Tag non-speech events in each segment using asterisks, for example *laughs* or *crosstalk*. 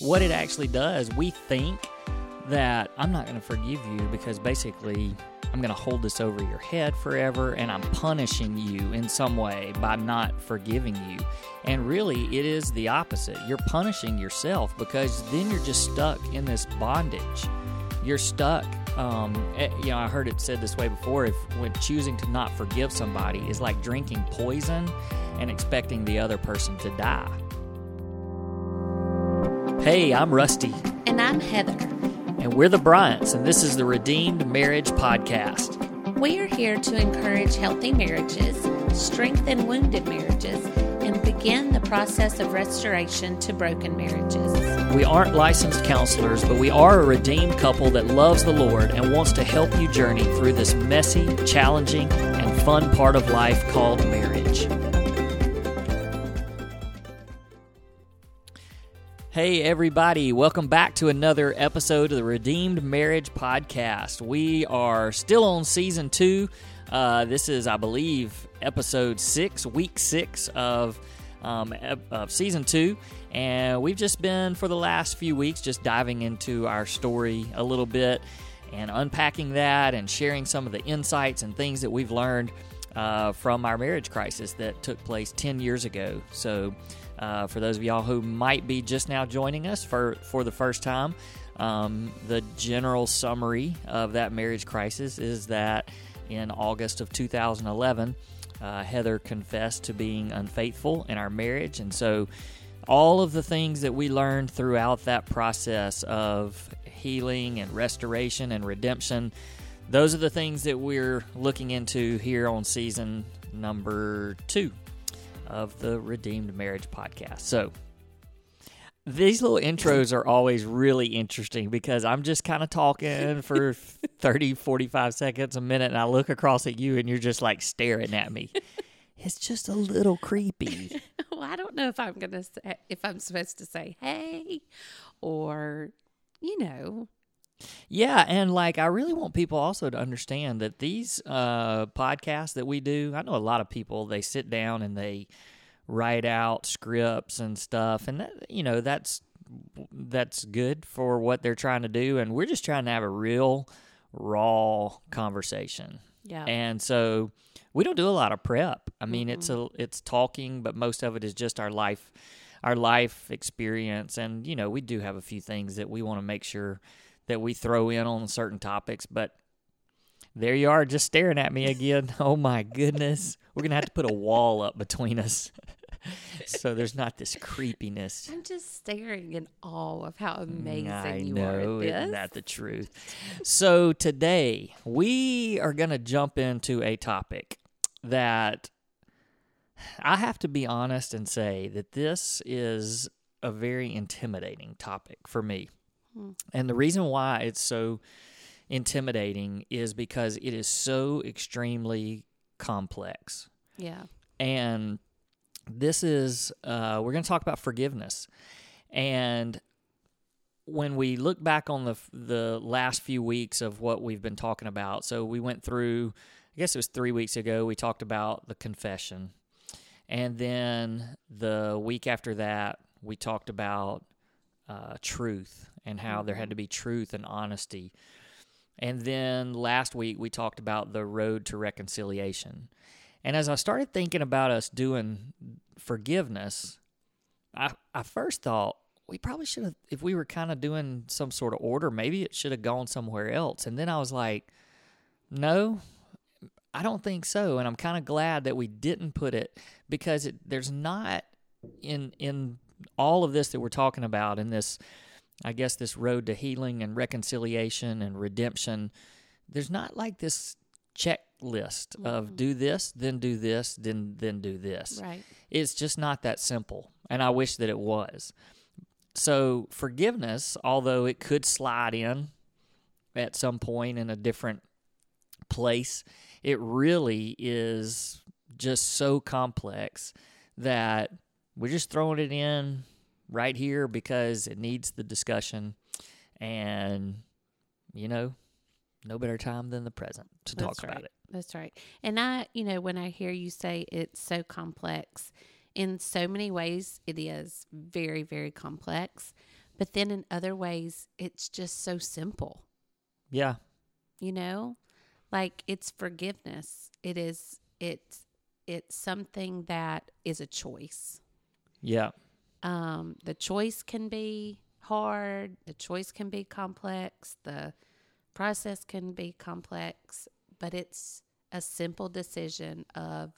what it actually does, we think that I'm not going to forgive you because basically I'm going to hold this over your head forever and I'm punishing you in some way by not forgiving you. And really, it is the opposite. You're punishing yourself because then you're just stuck in this bondage. You're stuck. Um, eh, you know, I heard it said this way before. If when choosing to not forgive somebody is like drinking poison and expecting the other person to die. Hey, I'm Rusty. And I'm Heather. And we're the Bryants, and this is the Redeemed Marriage Podcast. We are here to encourage healthy marriages, strengthen wounded marriages, and begin the process of restoration to broken marriages. We aren't licensed counselors, but we are a redeemed couple that loves the Lord and wants to help you journey through this messy, challenging, and fun part of life called marriage. Hey, everybody, welcome back to another episode of the Redeemed Marriage Podcast. We are still on season two. Uh, this is, I believe, episode six, week six of, um, of season two. And we've just been, for the last few weeks, just diving into our story a little bit and unpacking that and sharing some of the insights and things that we've learned uh, from our marriage crisis that took place 10 years ago. So, uh, for those of y'all who might be just now joining us for, for the first time, um, the general summary of that marriage crisis is that in August of 2011, uh, Heather confessed to being unfaithful in our marriage. And so, all of the things that we learned throughout that process of healing and restoration and redemption, those are the things that we're looking into here on season number two of the Redeemed Marriage Podcast. So, these little intros are always really interesting because I'm just kind of talking for *laughs* 30, 45 seconds, a minute, and I look across at you and you're just like staring at me. It's just a little creepy. *laughs* well, I don't know if I'm going to say, if I'm supposed to say, hey, or, you know, yeah, and like I really want people also to understand that these uh, podcasts that we do, I know a lot of people they sit down and they write out scripts and stuff, and that you know that's that's good for what they're trying to do, and we're just trying to have a real raw conversation. Yeah, and so we don't do a lot of prep. I mean, mm-hmm. it's a it's talking, but most of it is just our life our life experience, and you know we do have a few things that we want to make sure that we throw in on certain topics, but there you are just staring at me again. *laughs* Oh my goodness. We're going to have to put a wall up between us. *laughs* so there's not this creepiness. I'm just staring in awe of how mm, amazing I you know, are at this. Isn't that the truth? so today we are going to jump into a topic that I have to be honest and say that this is a very intimidating topic for me. And the reason why it's so intimidating is because it is so extremely complex. Yeah. And this is, uh, we're going to talk about forgiveness. And when we look back on the the last few weeks of what we've been talking about, so we went through, I guess it was three weeks ago, we talked about the confession. And then the week after that, we talked about uh, truth and how there had mm-hmm. to be truth and honesty. And then last week we talked about the road to reconciliation. And as I started thinking about us doing forgiveness, I, I first thought we probably should have, if we were kind of doing some sort of order, maybe it should have gone somewhere else. And then I was like, no, I don't think so. And I'm kind of glad that we didn't put it because it, there's not in in all of this that we're talking about in this I guess this road to healing and reconciliation and redemption, there's not like this checklist mm-hmm. of do this, then do this, then then do this. Right. It's just not that simple, and I wish that it was. So forgiveness, although it could slide in at some point in a different place, it really is just so complex that we're just throwing it in right here because it needs the discussion. And, you know, no better time than the present to That's talk right. about it. That's right. And I, you know, when I hear you say it's so complex, in so many ways, it is very, very complex. But then in other ways, it's just so simple, Yeah. you know? Like it's forgiveness. It is it's it's something that is a choice. Yeah. Um the choice can be hard, the choice can be complex, the process can be complex, but it's a simple decision of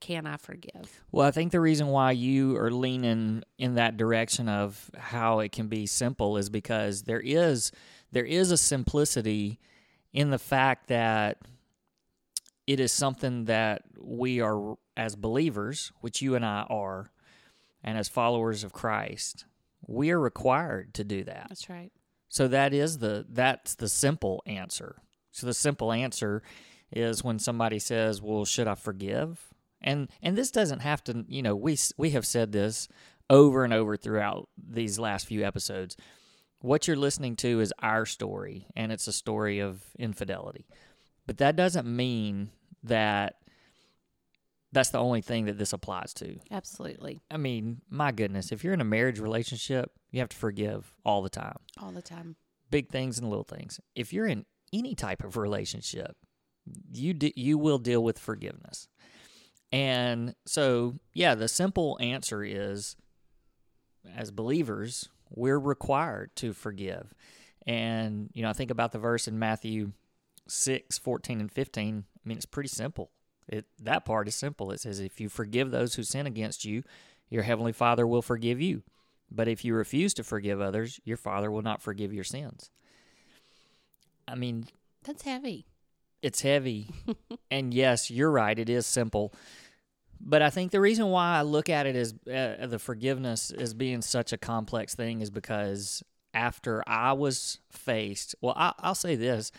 can I forgive? Well, I think the reason why you are leaning in that direction of how it can be simple is because there is there is a simplicity in the fact that it is something that we are as believers, which you and I are, and as followers of Christ, we are required to do that. That's right. So that is the that's the simple answer. So the simple answer is when somebody says, "Well, should I forgive?" And and this doesn't have to, you know, we we have said this over and over throughout these last few episodes. What you're listening to is our story and it's a story of infidelity. But that doesn't mean that that's the only thing that this applies to. Absolutely. I mean, my goodness, if you're in a marriage relationship, you have to forgive all the time All the time. big things and little things. If you're in any type of relationship, you de- you will deal with forgiveness. And so, yeah, the simple answer is as believers, we're required to forgive. And, you know, I think about the verse in Matthew 6, 14 and 15. I mean, it's pretty simple. It that part is simple. It says if you forgive those who sin against you, your heavenly Father will forgive you. But if you refuse to forgive others, your Father will not forgive your sins. I mean, That's heavy. it's heavy. *laughs* and yes, you're right. It is simple. But I think the reason why I look at it as uh, the forgiveness as being such a complex thing is because after I was faced, well, I, I'll say this: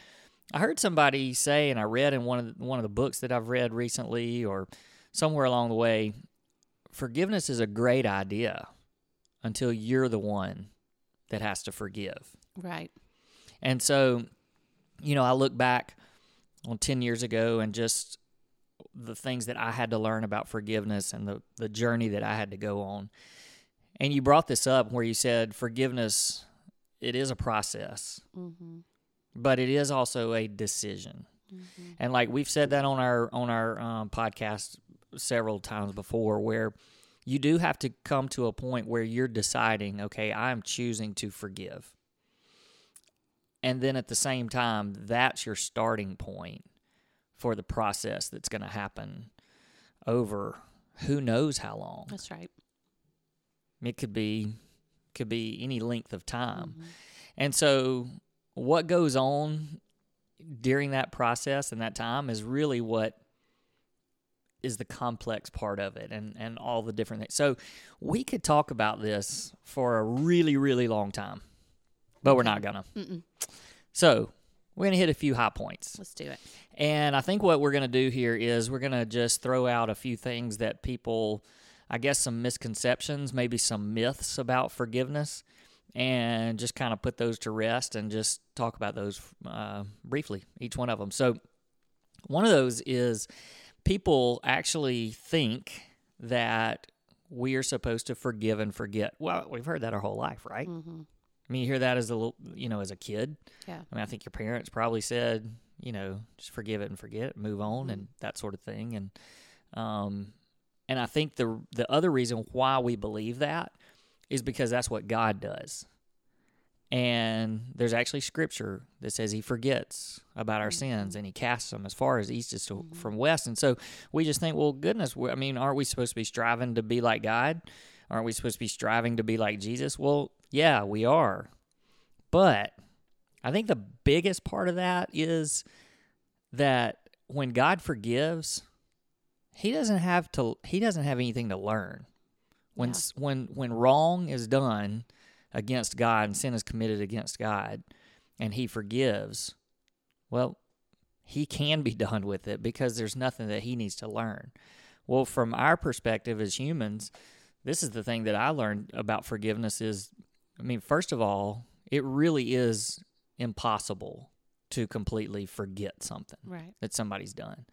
I heard somebody say, and I read in one of the, one of the books that I've read recently, or somewhere along the way, forgiveness is a great idea until you're the one that has to forgive. Right. And so, you know, I look back on 10 years ago and just the things that I had to learn about forgiveness and the, the journey that I had to go on. And you brought this up where you said forgiveness, it is a process, Mm-hmm. But it is also a decision. Mm-hmm. And like we've said that on our on our um, podcast several times before, where you do have to come to a point where you're deciding, okay, I'm choosing to forgive. And then at the same time, that's your starting point for the process that's going to happen over who knows how long. That's right. It could be could be any length of time. Mhm. And so what goes on during that process and that time is really what is the complex part of it and, and all the different things. So we could talk about this for a really, really long time, but we're not gonna. Mm-mm. So we're gonna hit a few high points. Let's do it. And I think what we're going to do here is we're going to just throw out a few things that people, I guess, some misconceptions, maybe some myths about forgiveness, and just kind of put those to rest and just talk about those uh, briefly, each one of them. So, one of those is people actually think that we are supposed to forgive and forget. Well, we've heard that our whole life, right? Mm-hmm. I mean, you hear that as a little, you know, as a kid. Yeah. I mean, I think your parents probably said, you know, just forgive it and forget, it, move on, and that sort of thing. And, um, and I think the the other reason why we believe that is because that's what God does. And there's actually scripture that says He forgets about our mm-hmm. sins and He casts them as far as east is to, mm-hmm. from west. And so we just think, well, goodness, I mean, aren't we supposed to be striving to be like God? Aren't we supposed to be striving to be like Jesus? Well, yeah, we are. But I think the biggest part of that is that when God forgives, he doesn't have to he doesn't have anything to learn. When Yeah. when when wrong is done against God and sin is committed against God and he forgives, well, he can be *laughs* done with it because there's nothing that he needs to learn. Well, from our perspective as humans, this is the thing that I learned about forgiveness is I mean, first of all, it really is impossible to completely forget something Right. that somebody's done.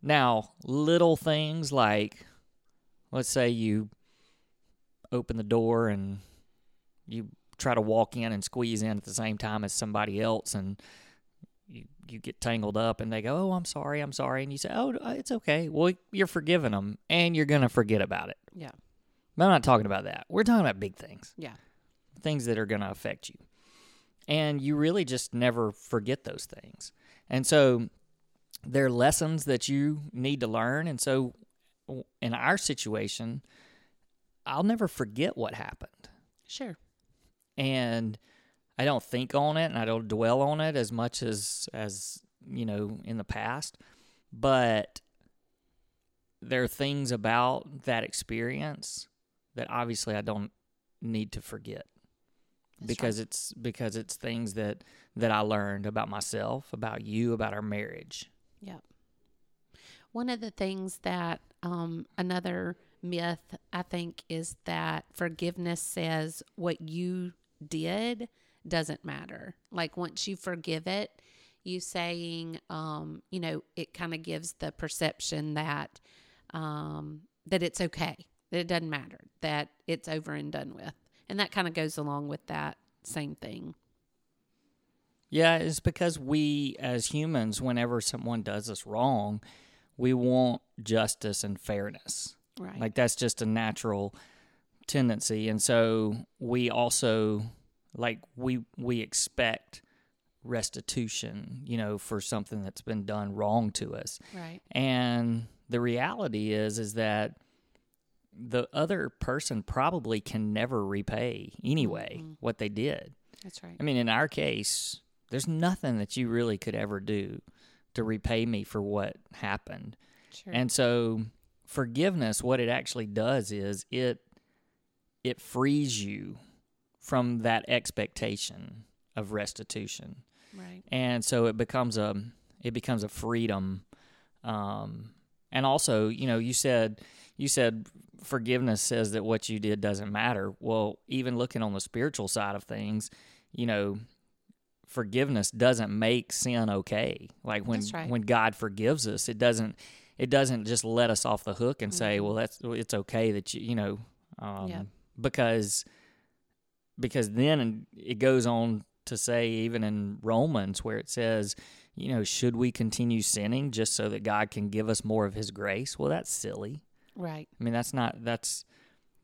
Now, little things like let's say you open the door and you try to walk in and squeeze in at the same time as somebody else and you, you get tangled up and they go, "Oh, I'm sorry, I'm sorry," and you say, "Oh, uh, it's okay." Well, you're forgiving them, and you're gonna forget about it. Yeah. But I'm not talking about that. We're talking about big things, Yeah. things that are gonna affect you, and you really just never forget those things. And so, there are lessons that you need to learn. And so, in our situation, I'll never forget what happened Sure. and I don't think on it and I don't dwell on it as much as as you know in the past, but there are things about that experience that obviously I don't need to forget That's because it's because it's things that that I learned about myself, about you, about our marriage. Yeah. One of the things that um, another myth I think is that forgiveness says what you did doesn't matter. Like once you forgive it, you saying, um, you know, it kind of gives the perception that um, that it's okay, that it doesn't matter, that it's over and done with, and that kind of goes along with that same thing. Yeah, it's because we as humans, whenever someone does us wrong, we want justice and fairness. Right. Like that's just a natural tendency. And so we also like we we expect restitution, you know, for something that's been done wrong to us. right. And the reality is is that the other person probably can never repay anyway Mhm. what they did. That's right. I mean, in our case, there's nothing that you really could ever do to repay me for what happened. Sure. And so forgiveness what it actually does is it it frees you from that expectation of restitution. right. And so it becomes a it becomes a freedom um and also, you know, you said you said forgiveness says that what you did doesn't matter. Well, even looking on the spiritual side of things, you know, forgiveness doesn't make sin okay. Like when right. when God forgives us, it doesn't it doesn't just let us off the hook and say, Mhm. "Well, that's it's okay that you you know," um, Yeah. because because then it goes on to say even in Romans where it says, you know, should we continue sinning just so that God can give us more of His grace? Well, that's silly. Right. I mean, that's not that's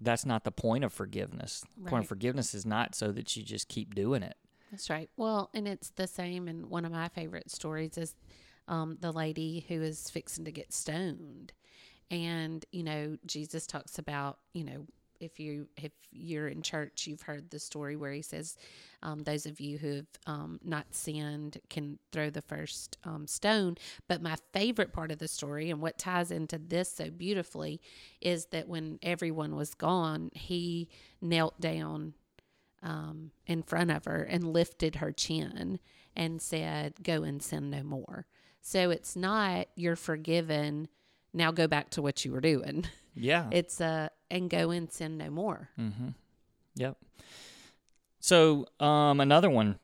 that's not the point of forgiveness. The point of forgiveness is not so that you just keep doing it. That's right. Well, and it's the same. And one of my favorite stories is um, the lady who is fixing to get stoned, and you know Jesus talks about you know if you if you're in church, you've heard the story where he says, um, "Those of you who have um, not sinned can throw the first um, stone." But my favorite part of the story, and what ties into this so beautifully, is that when everyone was gone, he knelt down um, in front of her and lifted her chin and said, Go and sin no more. So it's not you're forgiven. Now go back to what you were doing. Yeah. *laughs* It's uh and go and sin no more. Mm-hmm. Yep. So um, another one,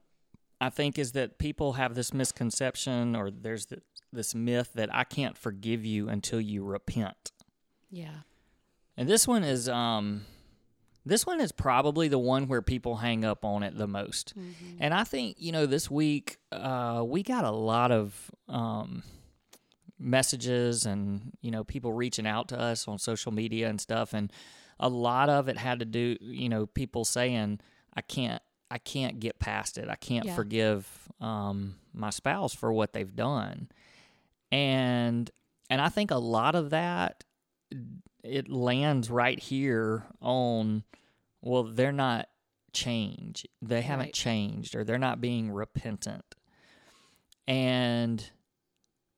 I think, is that people have this misconception, or there's th- this myth that I can't forgive you until you repent. Yeah. And this one is um, this one is probably the one where people hang up on it the most. Mm-hmm. And I think you know this week uh, we got a lot of um, messages and you know people reaching out to us on social media and stuff, and a lot of it had to do you know people saying I can't I can't get past it. I can't Yeah. forgive um, my spouse for what they've done, and and I think a lot of that it lands right here on well they're not change they haven't Right. changed or they're not being repentant and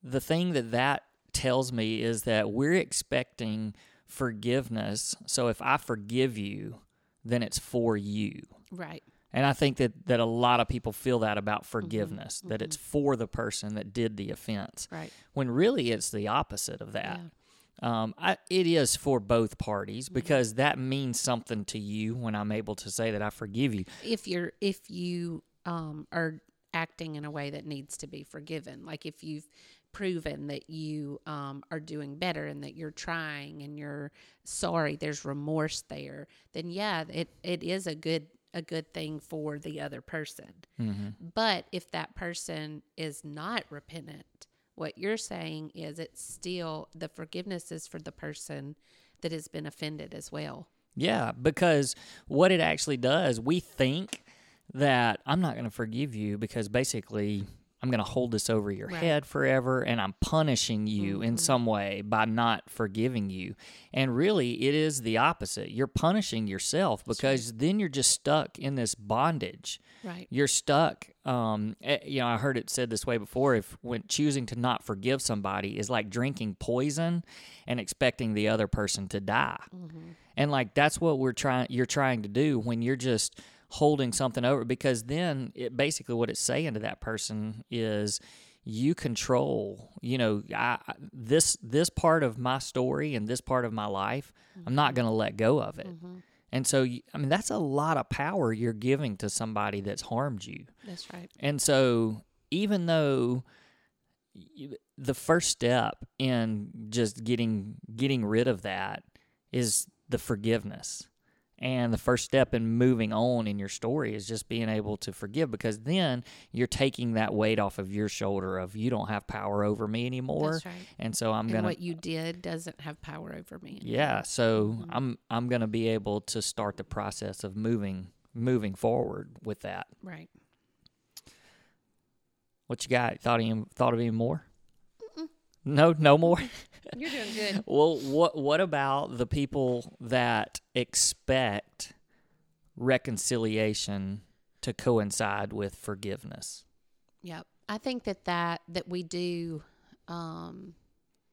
the thing that that tells me is that we're expecting forgiveness so if i forgive you then it's for you Right. and i think that that a lot of people feel that about Mm-hmm. forgiveness that it's for the person that did the offense Right. when really it's the opposite of that Yeah. Um, I, it is for both parties because that means something to you when I'm able to say that I forgive you. If you're if you um are acting in a way that needs to be forgiven, like if you've proven that you um, are doing better and that you're trying and you're sorry, there's remorse there, then yeah, it, it is a good a good thing for the other person. Mm-hmm. But if that person is not repentant, what you're saying is it's still the forgiveness is for the person that has been offended as well. Yeah, because what it actually does, we think that I'm not going to forgive you because basically I'm going to hold this over your Right. head forever and I'm punishing you in mm-hmm. some way by not forgiving you. And really, it is the opposite. You're punishing yourself because then you're just stuck in this bondage. Right. You're stuck. Um, eh, you know, I heard it said this way before. If when choosing to not forgive somebody is like drinking poison and expecting the other person to die, and like that's what we're trying. You're trying to do when you're just holding something over because then it basically what it's saying to that person is you control you know I, this this part of my story and this part of my life i'm not going to let go of it and so I mean that's a lot of power you're giving to somebody that's harmed you That's right. and so even though you- the first step in just getting getting rid of that is the forgiveness. And the first step in moving on in your story is just being able to forgive because then you're taking that weight off of your shoulder of you don't have power over me anymore. That's right. And so I'm going to what you did doesn't have power over me. anymore. yeah, so Mm-hmm. I'm I'm going to be able to start the process of moving moving forward with that. Right. What you got? Thought of any, thought of any more? No, no more. *laughs* You're doing good. *laughs* well, what what about the people that expect reconciliation to coincide with forgiveness? Yep. I think that that that we do um,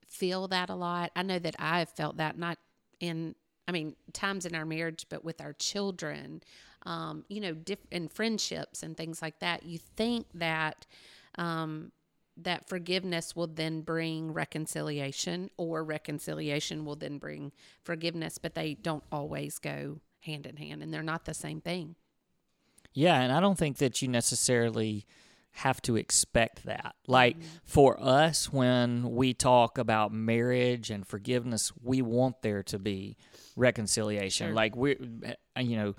feel that a lot. I know that I've felt that not in I mean times in our marriage, but with our children, um, you know, diff- in friendships and things like that. You think that um, that forgiveness will then bring reconciliation, or reconciliation will then bring forgiveness, but they don't always go hand in hand, and they're not the same thing. Yeah, and I don't think that you necessarily have to expect that. Like mm-hmm. for us, when we talk about marriage and forgiveness, we want there to be reconciliation. Sure. Like we, you know,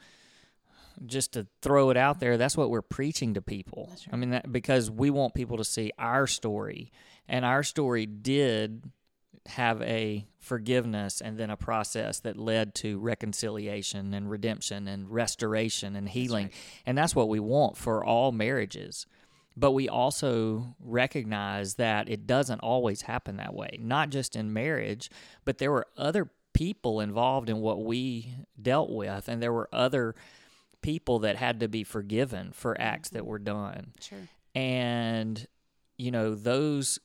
just to throw it out there, that's what we're preaching to people. That's I mean, that, because we want people to see our story, and our story did have a forgiveness and then a process that led to reconciliation and redemption and restoration and healing. And that's what we want for all marriages. But we also recognize that it doesn't always happen that way, not just in marriage, but there were other people involved in what we dealt with, and there were other people that had to be forgiven for acts that were done Sure. and you know those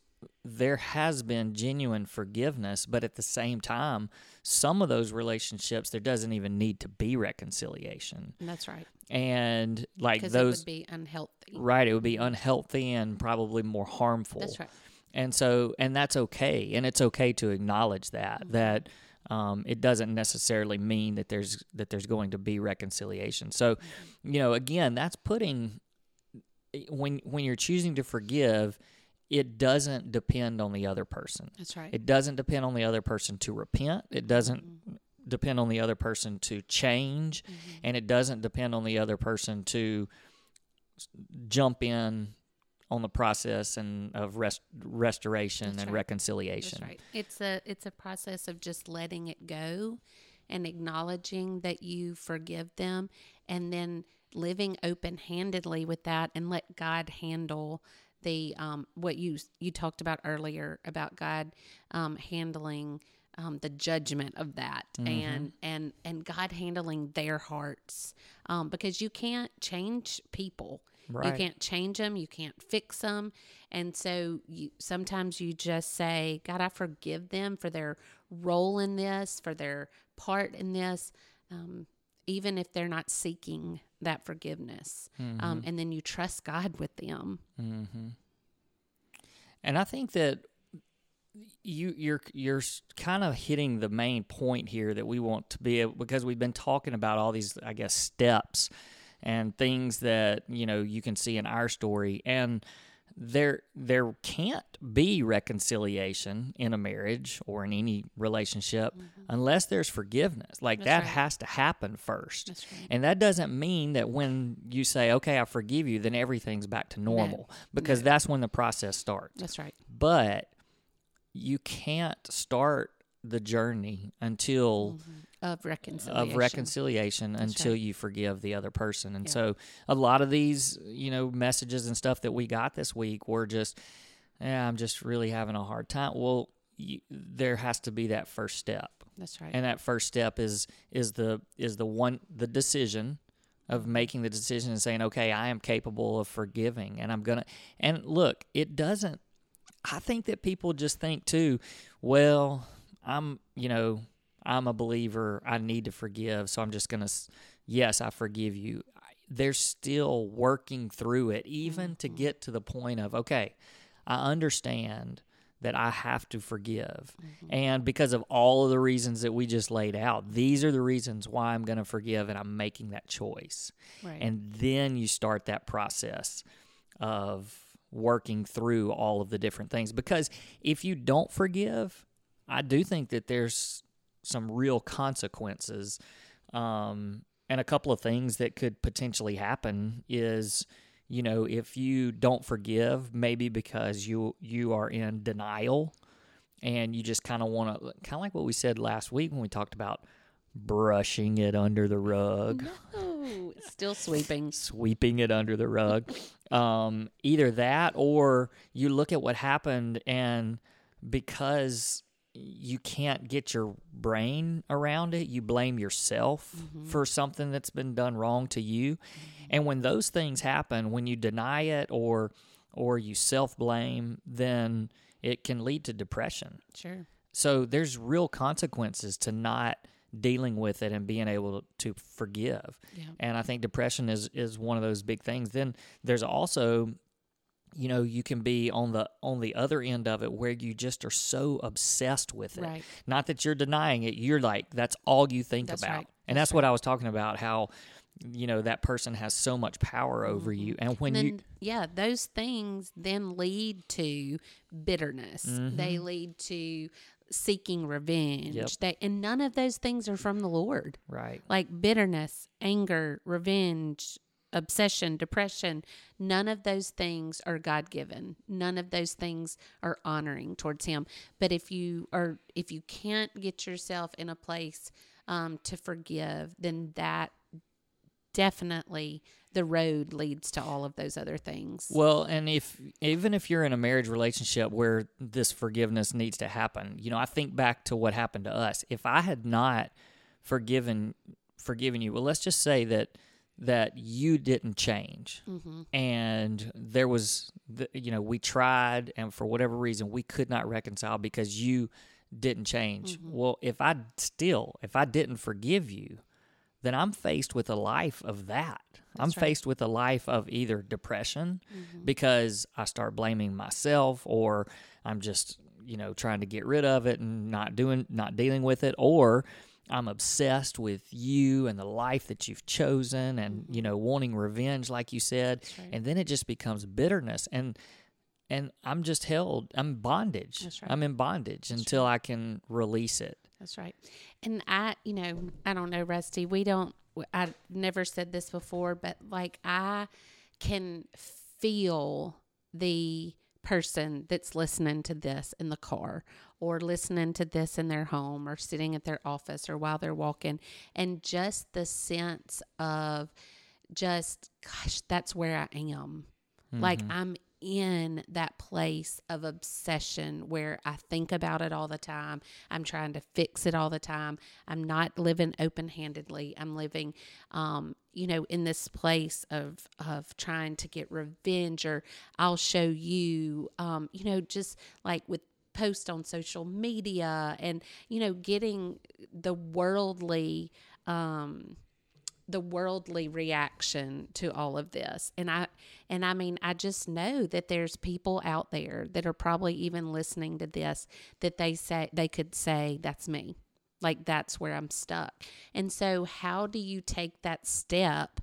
there has been genuine forgiveness but at the same time some of those relationships there doesn't even need to be reconciliation That's right. and like those would be unhealthy. right it would be unhealthy and probably more harmful That's right. and so and that's okay and it's okay to acknowledge that Mm-hmm. that um, it doesn't necessarily mean that there's that there's going to be reconciliation so Mm-hmm. you know again that's putting when when you're choosing to forgive it doesn't depend on the other person That's right. it doesn't depend on the other person to repent it doesn't Mm-hmm. depend on the other person to change and it doesn't depend on the other person to jump in on the process and of rest, restoration That's and right. reconciliation That's right. It's a it's a process of just letting it go and acknowledging that you forgive them and then living open handedly with that and let God handle the um, what you you talked about earlier about God um, handling um, the judgment of that and and and God handling their hearts um, because you can't change people you can't change them. You can't fix them. And so you sometimes you just say, God, I forgive them for their role in this, for their part in this, um, even if they're not seeking that forgiveness. Um, and then you trust God with them. hmm And I think that you you're you're kind of hitting the main point here that we want to be able because we've been talking about all these I guess steps and things that you know you can see in our story and there there can't be reconciliation in a marriage or in any relationship mm-hmm. unless there's forgiveness. Like That's that right. has to happen first. Right. And that doesn't mean that when you say, "Okay, I forgive you," then everything's back to normal because that's when the process starts. That's right. But you can't start the journey until mm-hmm. Of reconciliation. of reconciliation until right. you forgive the other person. And Yeah. so a lot of these, you know, messages and stuff that we got this week were just, yeah, I'm just really having a hard time. Well, you, there has to be that first step. That's right. And that first step is is the is the one the decision of mm-hmm. making the decision and saying, "Okay, I am capable of forgiving and I'm going to And look, it doesn't I think that people just think too, well, I'm, you know, I'm a believer. I need to forgive, so I'm just going to yes, I forgive you. They're still working through it even to mm-hmm. get to the point of, okay, I understand that I have to forgive. Mm-hmm. And because of all of the reasons that we just laid out, these are the reasons why I'm going to forgive and I'm making that choice. right. And then you start that process of working through all of the different things. Because if you don't forgive, I do think that there's some real consequences. Um, and a couple of things that could potentially happen is you know if you don't forgive maybe because you you are in denial and you just kind of want to kind of like what we said last week when we talked about brushing it under the rug no, still sweeping. *laughs* sweeping it under the rug. Um, either that or you look at what happened and because you can't get your brain around it, you blame yourself mm-hmm. for something that's been done wrong to you. Mm-hmm. And when those things happen, when you deny it or or you self-blame, then it can lead to depression. Sure. So there's real consequences to not dealing with it and being able to forgive. Yeah. And I think depression is is one of those big things. Then there's also you know, you can be on the on the other end of it where you just are so obsessed with it. Right. Not that you're denying it, you're like that's all you think That's about. right. And That's that's what I was talking about how you know that person has so much power over you and when then you yeah those things then lead to bitterness they Mm-hmm. lead to seeking revenge Yep. they, and none of those things are from the lord right. like bitterness anger revenge obsession depression none of those things are god-given. None of those things are honoring towards him. But if you are if you can't get yourself in a place um, to forgive then that definitely the road leads to all of those other things. Well, and if even if you're in a marriage relationship where this forgiveness needs to happen, you know, I think back to what happened to us. If I had not forgiven forgiven you, well, let's just say that that you didn't change, mm-hmm. and there was, the, you know, we tried, and for whatever reason, we could not reconcile because you didn't change. Mm-hmm. Well, if I still, if I didn't forgive you, then I'm faced with a life of that. I'm right. faced with a life of either depression mm-hmm. because I start blaming myself or I'm just, you know, trying to get rid of it and not doing not dealing with it or I'm obsessed with you and the life that you've chosen and, you mm-hmm. know, wanting revenge like you said. right. And then it just becomes bitterness and and I'm just held I'm bondage. That's right. I'm in bondage until I can release it. That's right. And I, you know, I don't know, Rusty. We don't. I never said this before, but like I can feel the person that's listening to this in the car or listening to this in their home or sitting at their office or while they're walking and just the sense of just gosh that's where i am like i'm in that place of obsession where I think about it all the time. I'm trying to fix it all the time. I'm not living open handedly. I'm living, um, you know, in this place of of trying to get revenge, or I'll show you, um, you know, just like with post on social media and you know getting the worldly um the worldly reaction to all of this. And i and i mean i just know that there's people out there that are probably even listening to this that they say they could say that's me. Like that's where i'm stuck. And so how do you take that step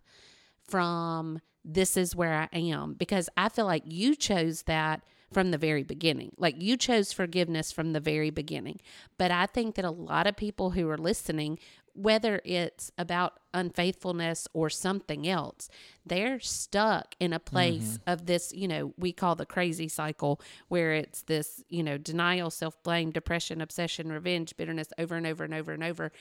from this is where I am? Because I feel like you chose that from the very beginning. Like you chose forgiveness from the very beginning. But I think that a lot of people who are listening, whether it's about unfaithfulness or something else, they're stuck in a place mm-hmm. of this, you know, we call the crazy cycle, where it's this, you know, denial, self blame, depression, obsession, revenge, bitterness over and over and over and over.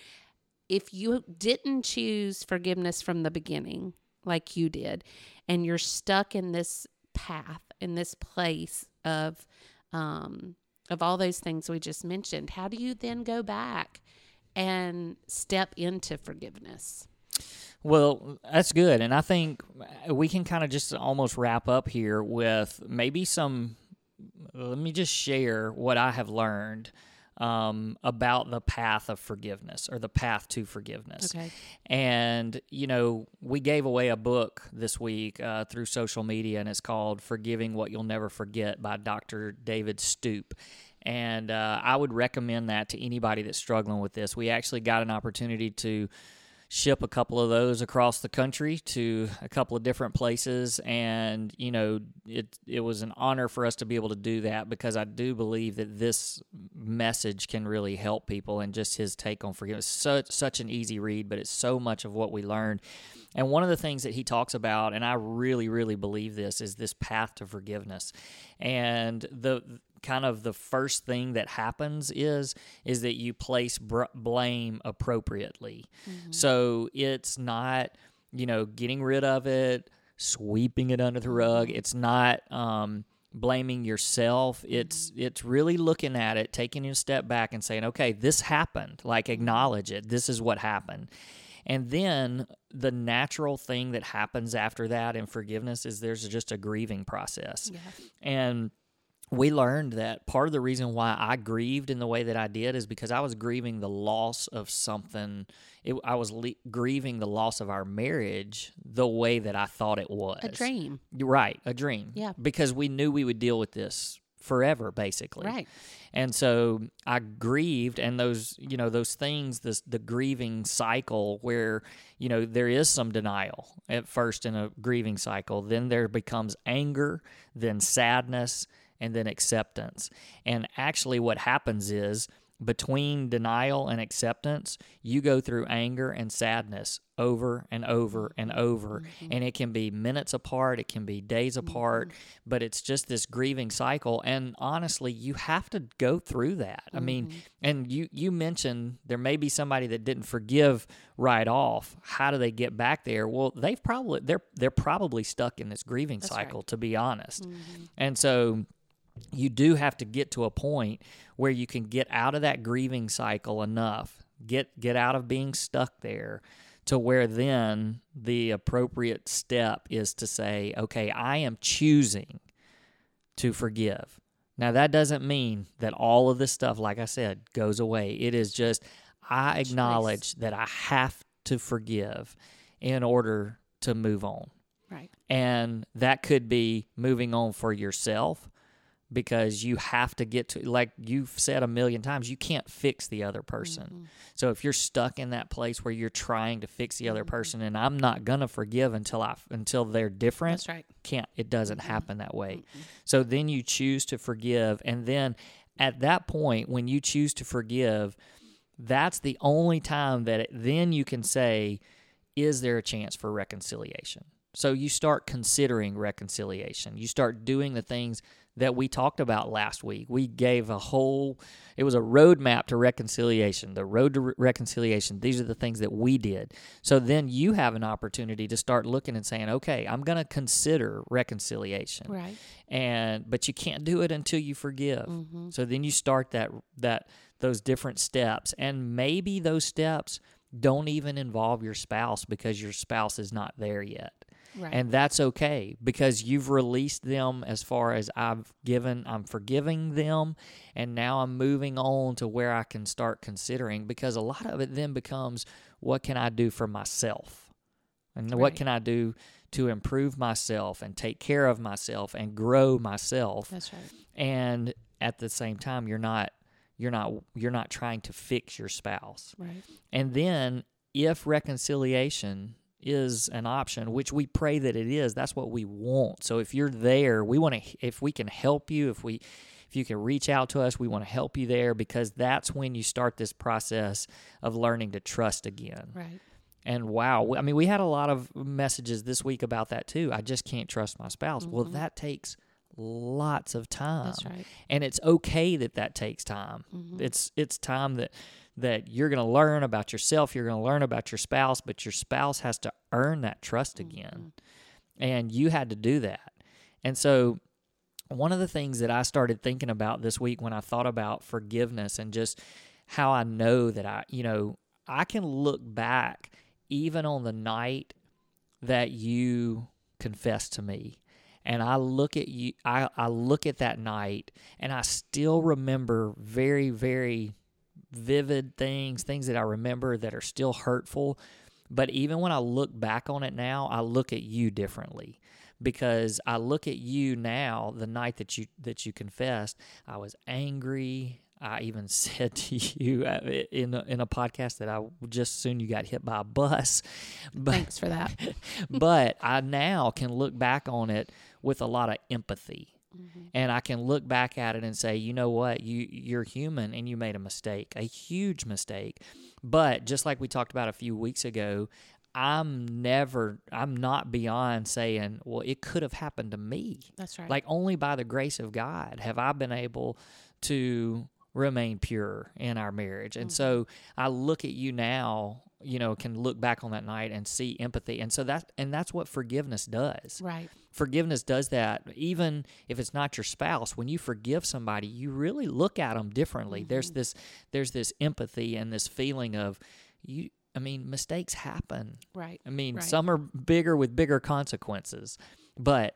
If you didn't choose forgiveness from the beginning, like you did, and you're stuck in this path, in this place of, um, of all those things we just mentioned, how do you then go back and step into forgiveness? Well, that's good. And I think we can kind of just almost wrap up here with maybe some. Let me just share what I have learned um, about the path of forgiveness or the path to forgiveness. Okay. And, you know, we gave away a book this week uh, through social media, and it's called Forgiving What You'll Never Forget by Dr. David Stoop. And uh, I would recommend that to anybody that's struggling with this. We actually got an opportunity to ship a couple of those across the country to a couple of different places. And you know it it was an honor for us to be able to do that because I do believe that this message can really help people and just his take on forgiveness. Such such an easy read but it's so much of what we learned. And one of the things that he talks about, and I really, really believe this, is this path to forgiveness. And the kind of the first thing that happens is is that you place br- blame appropriately. Mm-hmm. So it's not, you know, getting rid of it, sweeping it under the rug. Mm-hmm. It's not um, blaming yourself. It's mm-hmm. it's really looking at it, taking a step back and saying, "Okay, this happened." Like acknowledge it. This is what happened. And then the natural thing that happens after that in forgiveness is there's just a grieving process. Yeah. And we learned that part of the reason why I grieved in the way that I did is because I was grieving the loss of something. It, I was le- grieving the loss of our marriage the way that I thought it was. A dream. Right, a dream. Yeah. Because we knew we would deal with this forever, basically. Right. And so I grieved, and those, you know, those things, this the grieving cycle where, you know, there is some denial at first in a grieving cycle, then there becomes anger, then sadness, and then acceptance. And actually, what happens is between denial and acceptance, you go through anger and sadness over and over and over. Mm-hmm. And it can be minutes apart, it can be days mm-hmm. apart, but it's just this grieving cycle. And honestly, you have to go through that. I mean, mm-hmm. and you, you mentioned there may be somebody that didn't forgive right off. How do they get back there? Well, they've probably they're they're probably stuck in this grieving That's right. cycle, to be honest. And so you do have to get to a point where you can get out of that grieving cycle enough get get out of being stuck there to where then the appropriate step is to say okay i am choosing to forgive. Now that doesn't mean that all of this stuff like i said goes away. It is just i acknowledge that i have to forgive in order to move on. Right. and that could be moving on for yourself because you have to get to like you've said a million times you can't fix the other person. Mm-hmm. so if you're stuck in that place where you're trying to fix the other mm-hmm. person and i'm not gonna forgive until i until they're different That's right. can't it doesn't mm-hmm. happen that way. Mm-hmm. So then you choose to forgive and then at that point when you choose to forgive that's the only time that it, then you can say is there a chance for reconciliation? So you start considering reconciliation. You start doing the things that we talked about last week. We gave a whole it was a roadmap to reconciliation the road to re- reconciliation. These are the things that we did. So then you have an opportunity to start looking and saying okay i'm going to consider reconciliation. Right. and but you can't do it until you forgive. Mm-hmm. So then you start that that those different steps. And maybe those steps don't even involve your spouse because your spouse is not there yet Right. and that's okay because you've released them as far as I've given I'm forgiving them and now I'm moving on to where I can start considering because a lot of it then becomes what can I do for myself and what can I do to improve myself and take care of myself and grow myself That's right. and at the same time you're not you're not you're not trying to fix your spouse Right. and then if reconciliation is an option, which we pray that it is, that's what we want. So if you're there, we want to if we can help you, if we if you can reach out to us, we want to help you there because that's when you start this process of learning to trust again. Right. And wow, I mean, we had a lot of messages this week about that too. I just can't trust my spouse. Well, mm-hmm. that takes lots of time. That's right. And it's okay that that takes time. Mm-hmm. It's it's time that that you're going to learn about yourself, you're going to learn about your spouse, but your spouse has to earn that trust again. Mm-hmm. And you had to do that. And so one of the things that I started thinking about this week when I thought about forgiveness and just how I know that I, you know, I can look back even on the night that you confessed to me and I look at you I, I look at that night and I still remember very, very vivid things, things that I remember that are still hurtful. But even when I look back on it now, I look at you differently because I look at you now the night that you that you confessed, I was angry. I even *laughs* said to you uh, in a, in a podcast that I just soon you got hit by a bus. *laughs* But Thanks for that. *laughs* but I now can look back on it with a lot of empathy. Mm-hmm. And I can look back at it and say, you know what, you you're human and you made a mistake, a huge mistake. But just like we talked about a few weeks ago, I'm never I'm not beyond saying, well, it could have happened to me. That's right. Like only by the grace of God have I been able to remain pure in our marriage. And so mm-hmm. I look at you now, you know, can look back on that night and see empathy. And so that and that's what forgiveness does. right. Forgiveness does that. Even if it's not your spouse, when you forgive somebody, you really look at them differently. There's this there's this empathy and this feeling of you I mean, mistakes happen. Right. I mean, Right. some are bigger with bigger consequences. But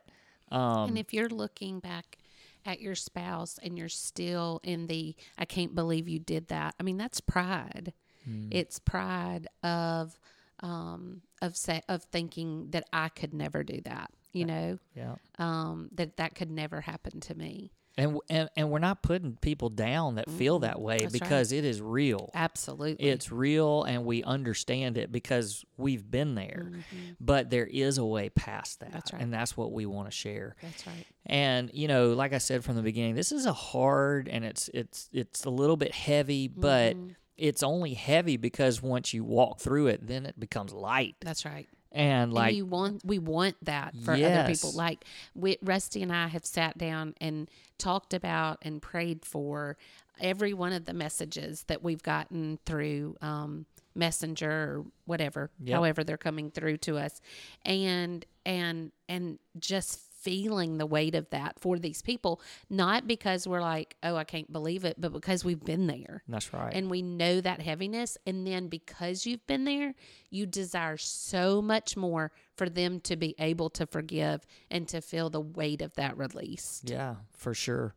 um and if you're looking back at your spouse and you're still in the I can't believe you did that. I mean, that's pride. Hmm. It's pride of um of say, of thinking that I could never do that, you know? yeah. Um that that could never happen to me. And, and and we're not putting people down that feel that way That's right. because it is real. Absolutely. It's real and we understand it because we've been there. But there is a way past that. Mm-hmm. That's right. And that's what we want to share. that's right. And you know, like I said from the beginning, this is a hard and it's it's it's a little bit heavy, but Mm-hmm. it's only heavy because once you walk through it, then it becomes light. That's right. And like and you want we want that for other people. Like we, Rusty and I have sat down and talked about and prayed for every one of the messages that we've gotten through um, Messenger or whatever, Yep. however they're coming through to us, and and and just feeling the weight of that for these people, not because we're like, oh, I can't believe it, but because we've been there that's right. and we know that heaviness and then because you've been there you desire so much more for them to be able to forgive and to feel the weight of that release Yeah, for sure.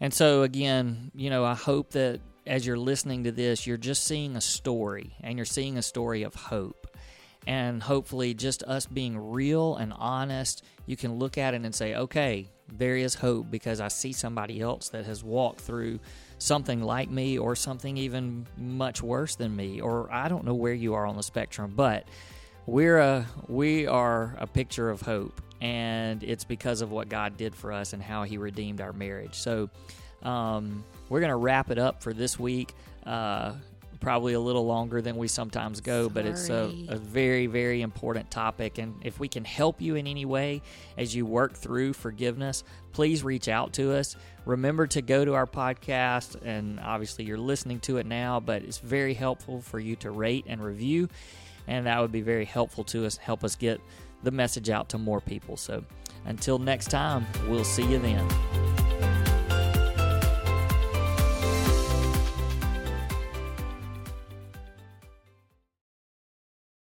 And so, again, you know, I hope that as you're listening to this, you're just seeing a story and you're seeing a story of hope. And hopefully, just us being real and honest, you can look at it and say, okay, there is hope because I see somebody else that has walked through something like me or something even much worse than me. Or I don't know where you are on the spectrum, but we're a we are a picture of hope and it's because of what god did for us and how he redeemed our marriage so um, we're going to wrap it up for this week uh, probably a little longer than we sometimes go but it's a, a very very important topic. And if we can help you in any way as you work through forgiveness please reach out to us. Remember to go to our podcast and obviously you're listening to it now but it's very helpful for you to rate and review and that would be very helpful to us help us get the message out to more people. So until next time we'll see you then